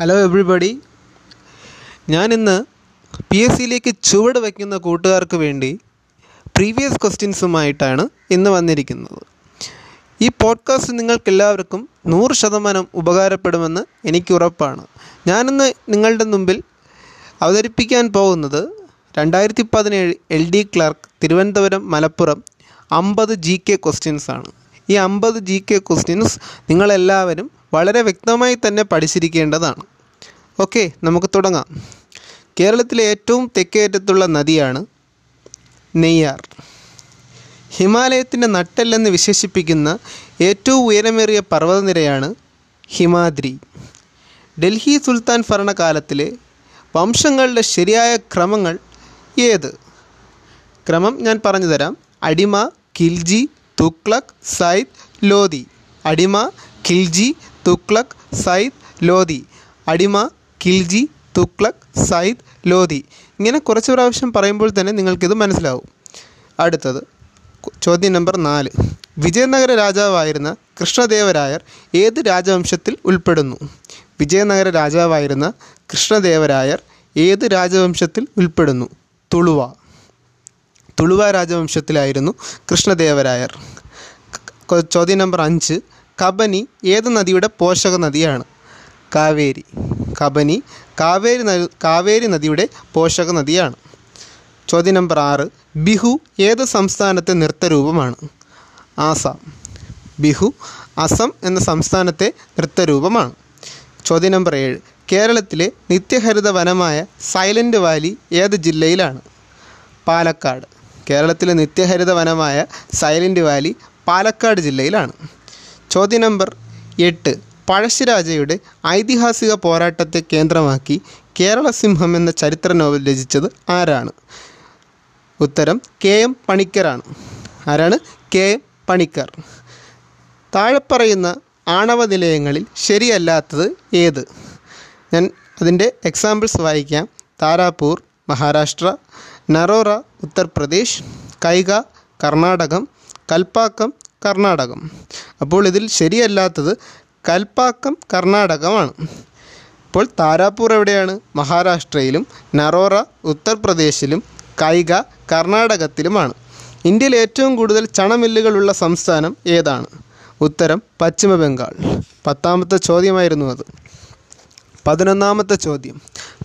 Hello everybody ഞാനിന്ന് P S സിയിലേക്ക് ചുവട് വയ്ക്കുന്ന കൂട്ടുകാർക്ക് വേണ്ടി പ്രീവിയസ് ക്വസ്റ്റ്യൻസുമായിട്ടാണ് ഇന്ന് വന്നിരിക്കുന്നത്. ഈ പോഡ്കാസ്റ്റ് നിങ്ങൾക്കെല്ലാവർക്കും നൂറ് ശതമാനം ഉപകാരപ്പെടുമെന്ന് എനിക്ക് ഉറപ്പാണ്. ഞാനിന്ന് നിങ്ങളുടെ മുമ്പിൽ അവതരിപ്പിക്കാൻ പോകുന്നത് രണ്ടായിരത്തി പതിനേഴ് L D clerk Thiruvananthapuram Malappuram അമ്പത് ജി കെ ക്വസ്റ്റ്യൻസാണ് ഈ അമ്പത് ജി കെ ക്വസ്റ്റ്യൻസ് നിങ്ങളെല്ലാവരും വളരെ വ്യക്തമായി തന്നെ പഠിച്ചിരിക്കേണ്ടതാണ്. ഓക്കെ നമുക്ക് തുടങ്ങാം. കേരളത്തിലെ ഏറ്റവും തെക്കേറ്റത്തുള്ള നദിയാണ് നെയ്യാർ. ഹിമാലയത്തിന്റെ നട്ടെല്ലെന്ന് വിശേഷിപ്പിക്കുന്ന ഏറ്റവും ഉയരമേറിയ പർവതനിരയാണ് ഹിമാദ്രി. ഡൽഹി സുൽത്താൻ ഭരണകാലത്തിലെ വംശങ്ങളുടെ ശരിയായ ക്രമങ്ങൾ ഏത്? ക്രമം ഞാൻ പറഞ്ഞു തരാം. അടിമ കിൽജി തുക്ലക് സൈദ് ലോദി. അടിമ ഖിൽജി തുക്ലക് സയ്ദ് ലോധി അടിമ ഖിൽജി തുക്ലക് സയ്ദ് ലോധി ഇങ്ങനെ കുറച്ച് പ്രാവശ്യം പറയുമ്പോൾ തന്നെ നിങ്ങൾക്കിത് മനസ്സിലാവും. അടുത്തത് ചോദ്യം നമ്പർ നാല്. വിജയനഗര രാജാവായിരുന്ന കൃഷ്ണദേവരായർ ഏത് രാജവംശത്തിൽ ഉൾപ്പെടുന്നു? വിജയനഗര രാജാവായിരുന്ന കൃഷ്ണദേവരായർ ഏത് രാജവംശത്തിൽ ഉൾപ്പെടുന്നു? തുളുവ. തുളുവ രാജവംശത്തിലായിരുന്നു കൃഷ്ണദേവരായർ. ചോദ്യം നമ്പർ അഞ്ച്. കബനി ഏത് നദിയുടെ പോഷക നദിയാണ്? കാവേരി. കബനി കാവേരി കാവേരി നദിയുടെ പോഷക നദിയാണ്. ചോദ്യം നമ്പർ ആറ്. ബിഹു ഏത് സംസ്ഥാനത്തെ നൃത്തരൂപമാണ്? ആസാം. ബിഹു അസം എന്ന സംസ്ഥാനത്തെ നൃത്തരൂപമാണ്. ചോദ്യം നമ്പർ ഏഴ്. കേരളത്തിലെ നിത്യഹരിത വനമായ സൈലന്റ് വാലി ഏത് ജില്ലയിലാണ്? പാലക്കാട്. കേരളത്തിലെ നിത്യഹരിത വനമായ സൈലന്റ് വാലി പാലക്കാട് ജില്ലയിലാണ്. ചോദ്യം നമ്പർ എട്ട്. പഴശ്ശിരാജയുടെ ഐതിഹാസിക പോരാട്ടത്തെ കേന്ദ്രമാക്കി കേരള സിംഹം എന്ന ചരിത്ര നോവൽ രചിച്ചത് ആരാണ്? ഉത്തരം കെ എം പണിക്കരാണ്. ആരാണ്? K M Panikkar. താഴെ പറയുന്ന ആണവ നിലയങ്ങളിൽ ശരിയല്ലാത്തത് ഏത്? ഞാൻ അതിന്റെ എക്സാമ്പിൾസ് വായിക്കാം. താരാപൂർ മഹാരാഷ്ട്ര നറോറ ഉത്തർപ്രദേശ് കൈഗ കർണാടകം കൽപ്പാക്കം കർണാടകം. അപ്പോൾ ഇതിൽ ശരിയല്ലാത്തത് കൽപ്പാക്കം കർണാടകമാണ്. ഇപ്പോൾ താരാപൂർ എവിടെയാണ്? മഹാരാഷ്ട്രയിലും നറോറ ഉത്തർപ്രദേശിലും കൈഗ കർണാടകത്തിലുമാണ്. ഇന്ത്യയിൽ ഏറ്റവും കൂടുതൽ ചണമില്ലുകളുള്ള സംസ്ഥാനം ഏതാണ്? ഉത്തരം പശ്ചിമ ബംഗാൾ പത്താമത്തെ ചോദ്യമായിരുന്നു അത്. പതിനൊന്നാമത്തെ ചോദ്യം.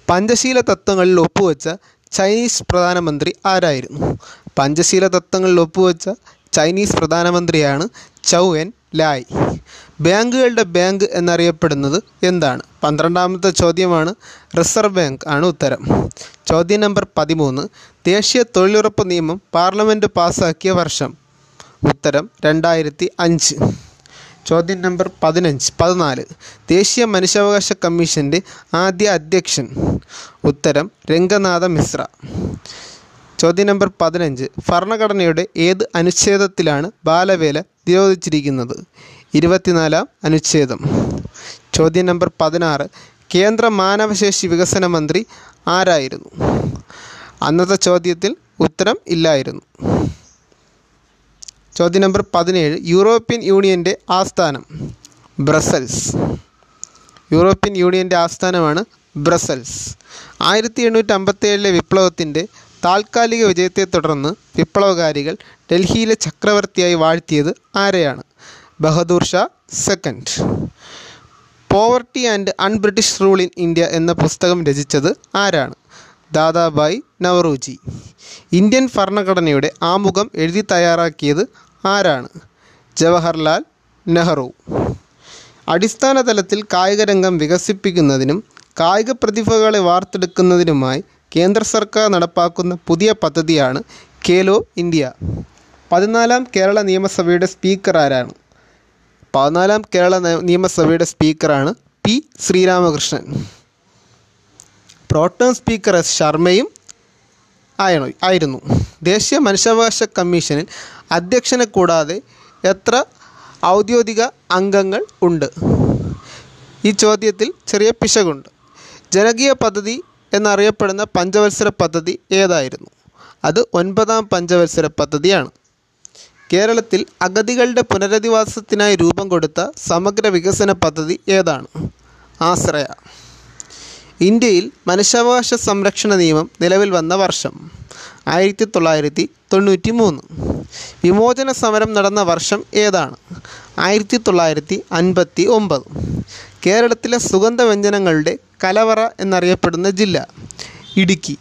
പഞ്ചശീല തത്വങ്ങളിൽ ഒപ്പുവെച്ച ചൈനീസ് പ്രധാനമന്ത്രി ആരായിരുന്നു? പഞ്ചശീല തത്വങ്ങളിൽ ഒപ്പുവെച്ച ചൈനീസ് പ്രധാനമന്ത്രിയാണ് ചൗ എൻ ലായ്. ബാങ്കുകളുടെ ബാങ്ക് എന്നറിയപ്പെടുന്നത് എന്താണ്? പന്ത്രണ്ടാമത്തെ ചോദ്യമാണ് റിസർവ് ബാങ്ക് ആണ് ഉത്തരം. ചോദ്യം നമ്പർ പതിമൂന്ന്. ദേശീയ തൊഴിലുറപ്പ് നിയമം പാർലമെന്റ് പാസ്സാക്കിയ വർഷം. ഉത്തരം രണ്ടായിരത്തി അഞ്ച് ചോദ്യം നമ്പർ പതിനഞ്ച് പതിനാല്. ദേശീയ മനുഷ്യാവകാശ കമ്മീഷന്റെ ആദ്യ അധ്യക്ഷൻ. ഉത്തരം രംഗനാഥ മിശ്ര. ചോദ്യം നമ്പർ പതിനഞ്ച്. ഭരണഘടനയുടെ ഏത് അനുച്ഛേദത്തിലാണ് ബാലവേല നിരോധിച്ചിരിക്കുന്നത്? ഇരുപത്തിനാലാം അനുച്ഛേദം. ചോദ്യം നമ്പർ പതിനാറ്. കേന്ദ്ര മാനവശേഷി വികസന മന്ത്രി ആരായിരുന്നു? അന്നത്തെ ചോദ്യത്തിൽ ഉത്തരം ഇല്ലായിരുന്നു. ചോദ്യം നമ്പർ പതിനേഴ്. യൂറോപ്യൻ യൂണിയന്റെ ആസ്ഥാനം ബ്രസൽസ്. യൂറോപ്യൻ യൂണിയന്റെ ആസ്ഥാനമാണ് ബ്രസൽസ്. ആയിരത്തി എണ്ണൂറ്റി അമ്പത്തേഴിലെ വിപ്ലവത്തിന്റെ താൽക്കാലിക വിജയത്തെ തുടർന്ന് വിപ്ലവകാരികൾ ഡൽഹിയിലെ ചക്രവർത്തിയായി വാഴ്ത്തിയത് ആരെയാണ്? Bahadur Shah second. Poverty and unbritish rule in India എന്ന പുസ്തകം രചിച്ചത് ആരാണ്? ദാദാബായ് നവറൂജി. ഇന്ത്യൻ ഭരണഘടനയുടെ ആമുഖം എഴുതി തയ്യാറാക്കിയത് ആരാണ്? ജവഹർലാൽ നെഹ്റു. അടിസ്ഥാന തലത്തിൽ കായികരംഗം വികസിപ്പിക്കുന്നതിനും കായിക പ്രതിഭകളെ വാർത്തെടുക്കുന്നതിനുമായി കേന്ദ്ര സർക്കാർ നടപ്പാക്കുന്ന പുതിയ പദ്ധതിയാണ് ഖേലോ ഇന്ത്യ. പതിനാലാം കേരള നിയമസഭയുടെ സ്പീക്കർ ആരാണ്? പതിനാലാം കേരള നിയമസഭയുടെ സ്പീക്കറാണ് P Sreeramakrishnan. Pro tem speaker S ശർമ്മയും ആയണോ ആയിരുന്നു. ദേശീയ മനുഷ്യാവകാശ കമ്മീഷനിൽ അധ്യക്ഷനെ കൂടാതെ എത്ര ഔദ്യോഗിക അംഗങ്ങൾ ഉണ്ട്? ഈ ചോദ്യത്തിൽ ചെറിയ പിശകുണ്ട്. ജനകീയ പദ്ധതി എന്നറിയപ്പെടുന്ന പഞ്ചവത്സര പദ്ധതി ഏതായിരുന്നു? അത് ഒൻപതാം പഞ്ചവത്സര പദ്ധതിയാണ്. കേരളത്തിൽ അഗതികളുടെ പുനരധിവാസത്തിനായി രൂപം കൊടുത്ത സമഗ്ര വികസന പദ്ധതി ഏതാണ്? ആശ്രയ. ഇന്ത്യയിൽ മനുഷ്യാവകാശ സംരക്ഷണ നിയമം നിലവിൽ വന്ന വർഷം ആയിരത്തി തൊള്ളായിരത്തി തൊണ്ണൂറ്റി മൂന്ന് വിമോചന സമരം നടന്ന വർഷം ഏതാണ്? ആയിരത്തി തൊള്ളായിരത്തി അൻപത്തി ഒമ്പത് കേരളത്തിലെ സുഗന്ധവ്യഞ്ജനങ്ങളുടെ കലവറ എന്നറിയപ്പെടുന്ന ജില്ല ഇടുക്കി.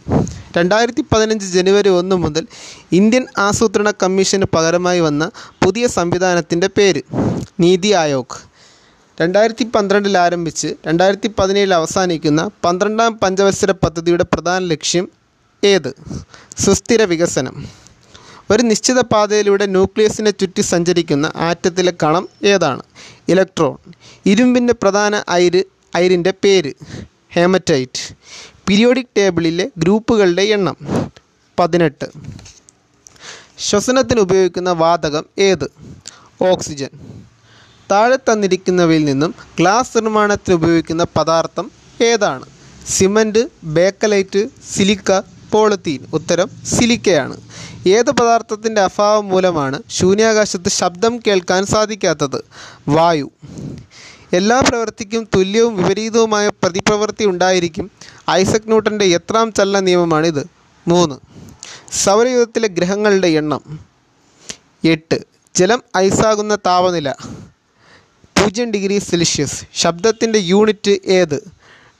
രണ്ടായിരത്തി പതിനഞ്ച് ജനുവരി ഒന്ന് മുതൽ ഇന്ത്യൻ ആസൂത്രണ കമ്മീഷന് പകരമായി വന്ന പുതിയ സംവിധാനത്തിന്റെ പേര് നീതി ആയോഗ്. രണ്ടായിരത്തി പന്ത്രണ്ടിൽ ആരംഭിച്ച് രണ്ടായിരത്തി പതിനേഴിൽ അവസാനിക്കുന്ന പന്ത്രണ്ടാം പഞ്ചവത്സര പദ്ധതിയുടെ പ്രധാന ലക്ഷ്യം ഏത്? സുസ്ഥിര വികസനം. ഒരു നിശ്ചിത പാതയിലൂടെ ന്യൂക്ലിയസിനെ ചുറ്റി സഞ്ചരിക്കുന്ന ആറ്റത്തിലെ കണം ഏതാണ്? ഇലക്ട്രോൺ. ഇരുമ്പിന്റെ പ്രധാന അയിര് അയിരിന്റെ പേര്. ഹേമറ്റൈറ്റ്. പീരിയോഡിക് ടേബിളിലെ ഗ്രൂപ്പുകളുടെ എണ്ണം. പതിനെട്ട്. ശ്വസനത്തിന് ഉപയോഗിക്കുന്ന വാതകം ഏത്? ഓക്സിജൻ. താഴെ തന്നിരിക്കുന്നവയിൽ നിന്നും ഗ്ലാസ് നിർമ്മാണത്തിന് ഉപയോഗിക്കുന്ന പദാർത്ഥം ഏതാണ്? Cement bakelite silica polythene. ഉത്തരം സിലിക്കയാണ്. ഏത് പദാർത്ഥത്തിന്റെ അഭാവം മൂലമാണ് ശൂന്യാകാശത്ത് ശബ്ദം കേൾക്കാൻ സാധിക്കാത്തത്? വായു. എല്ലാ പ്രവൃത്തിക്കും തുല്യവും വിപരീതവുമായ പ്രതിപ്രവൃത്തി ഉണ്ടായിരിക്കും. ഐസക് ന്യൂട്ടന്റെ എത്രാം ചലന നിയമമാണിത്? മൂന്ന്. സൗരയുഗത്തിലെ ഗ്രഹങ്ങളുടെ എണ്ണം? എട്ട്. ജലം ഐസാകുന്ന താപനില? പൂജ്യം ഡിഗ്രി സെൽഷ്യസ്. ശബ്ദത്തിന്റെ യൂണിറ്റ് ഏത്?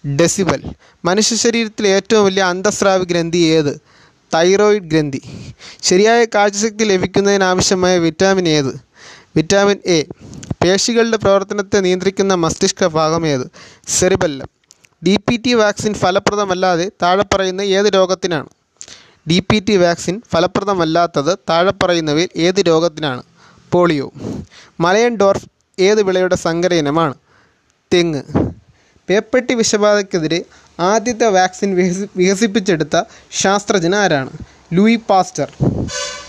ഡെസിബൽ. മനുഷ്യ ശരീരത്തിലെ ഏറ്റവും വലിയ അന്തസ്രാവ് ഗ്രന്ഥി ഏത്? തൈറോയിഡ് ഗ്രന്ഥി. ശരിയായ കാഴ്ചശക്തി ലഭിക്കുന്നതിനാവശ്യമായ വിറ്റാമിൻ ഏത്? Vitamin A. പേശികളുടെ പ്രവർത്തനത്തെ നിയന്ത്രിക്കുന്ന മസ്തിഷ്ക ഭാഗം ഏത്? Cerebellum. D P T vaccine ഫലപ്രദമല്ലാതെ താഴെ പറയുന്ന ഏത് രോഗത്തിനാണ്? ഡി പി ടി വാക്സിൻ ഫലപ്രദമല്ലാത്തത് താഴെ പറയുന്നവയിൽ ഏത് രോഗത്തിനാണ്? പോളിയോ. മലയൻ ഡോർഫ് ഏത് വിളയുടെ സങ്കര ഇനമാണ് തെങ്ങ്. പേപ്പട്ടി വിഷബാധയ്ക്കെതിരെ ആദ്യത്തെ വാക്സിൻ വികസി വികസിപ്പിച്ചെടുത്ത ശാസ്ത്രജ്ഞൻ ആരാണ്? Louis Pasteur.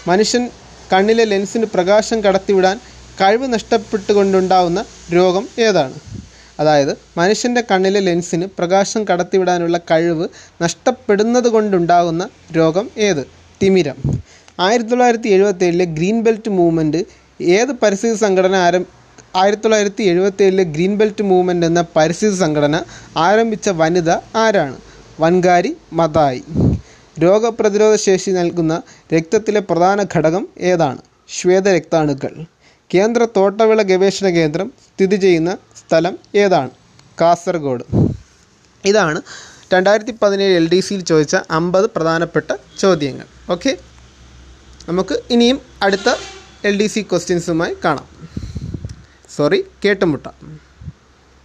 മനുഷ്യൻ കണ്ണിലെ ലെൻസിന് പ്രകാശം കടത്തിവിടാൻ കഴിവ് നഷ്ടപ്പെട്ടുകൊണ്ടുണ്ടാവുന്ന രോഗം ഏതാണ്? അതായത് മനുഷ്യന്റെ കണ്ണിലെ ലെൻസിന് പ്രകാശം കടത്തിവിടാനുള്ള കഴിവ് നഷ്ടപ്പെടുന്നത് കൊണ്ടുണ്ടാകുന്ന രോഗം ഏത്? തിമിരം. ആയിരത്തി തൊള്ളായിരത്തി എഴുപത്തേഴിലെ ഗ്രീൻ ബെൽറ്റ് മൂവ്മെന്റ് ഏത് പരിസ്ഥിതി സംഘടന ആരം ആയിരത്തി തൊള്ളായിരത്തി എഴുപത്തേഴിലെ ഗ്രീൻ ബെൽറ്റ് മൂവ്മെന്റ് എന്ന പരിസ്ഥിതി സംഘടന ആരംഭിച്ച വനിത ആരാണ്? വൻകാരി മതായി. രോഗപ്രതിരോധ ശേഷി നൽകുന്ന രക്തത്തിലെ പ്രധാന ഘടകം ഏതാണ്? ശ്വേതരക്താണുക്കൾ. കേന്ദ്ര തോട്ടവിള ഗവേഷണ കേന്ദ്രം സ്ഥിതി ചെയ്യുന്ന സ്ഥലം ഏതാണ്? കാസർഗോഡ്. ഇതാണ് രണ്ടായിരത്തി പതിനേഴ് എൽ ഡി സിയിൽ ചോദിച്ച അമ്പത് പ്രധാനപ്പെട്ട ചോദ്യങ്ങൾ. ഓക്കെ? നമുക്ക് ഇനിയും അടുത്ത എൽ ഡി സി ക്വസ്റ്റ്യൻസുമായി കാണാം. സോറി കേട്ടുമുട്ടാം.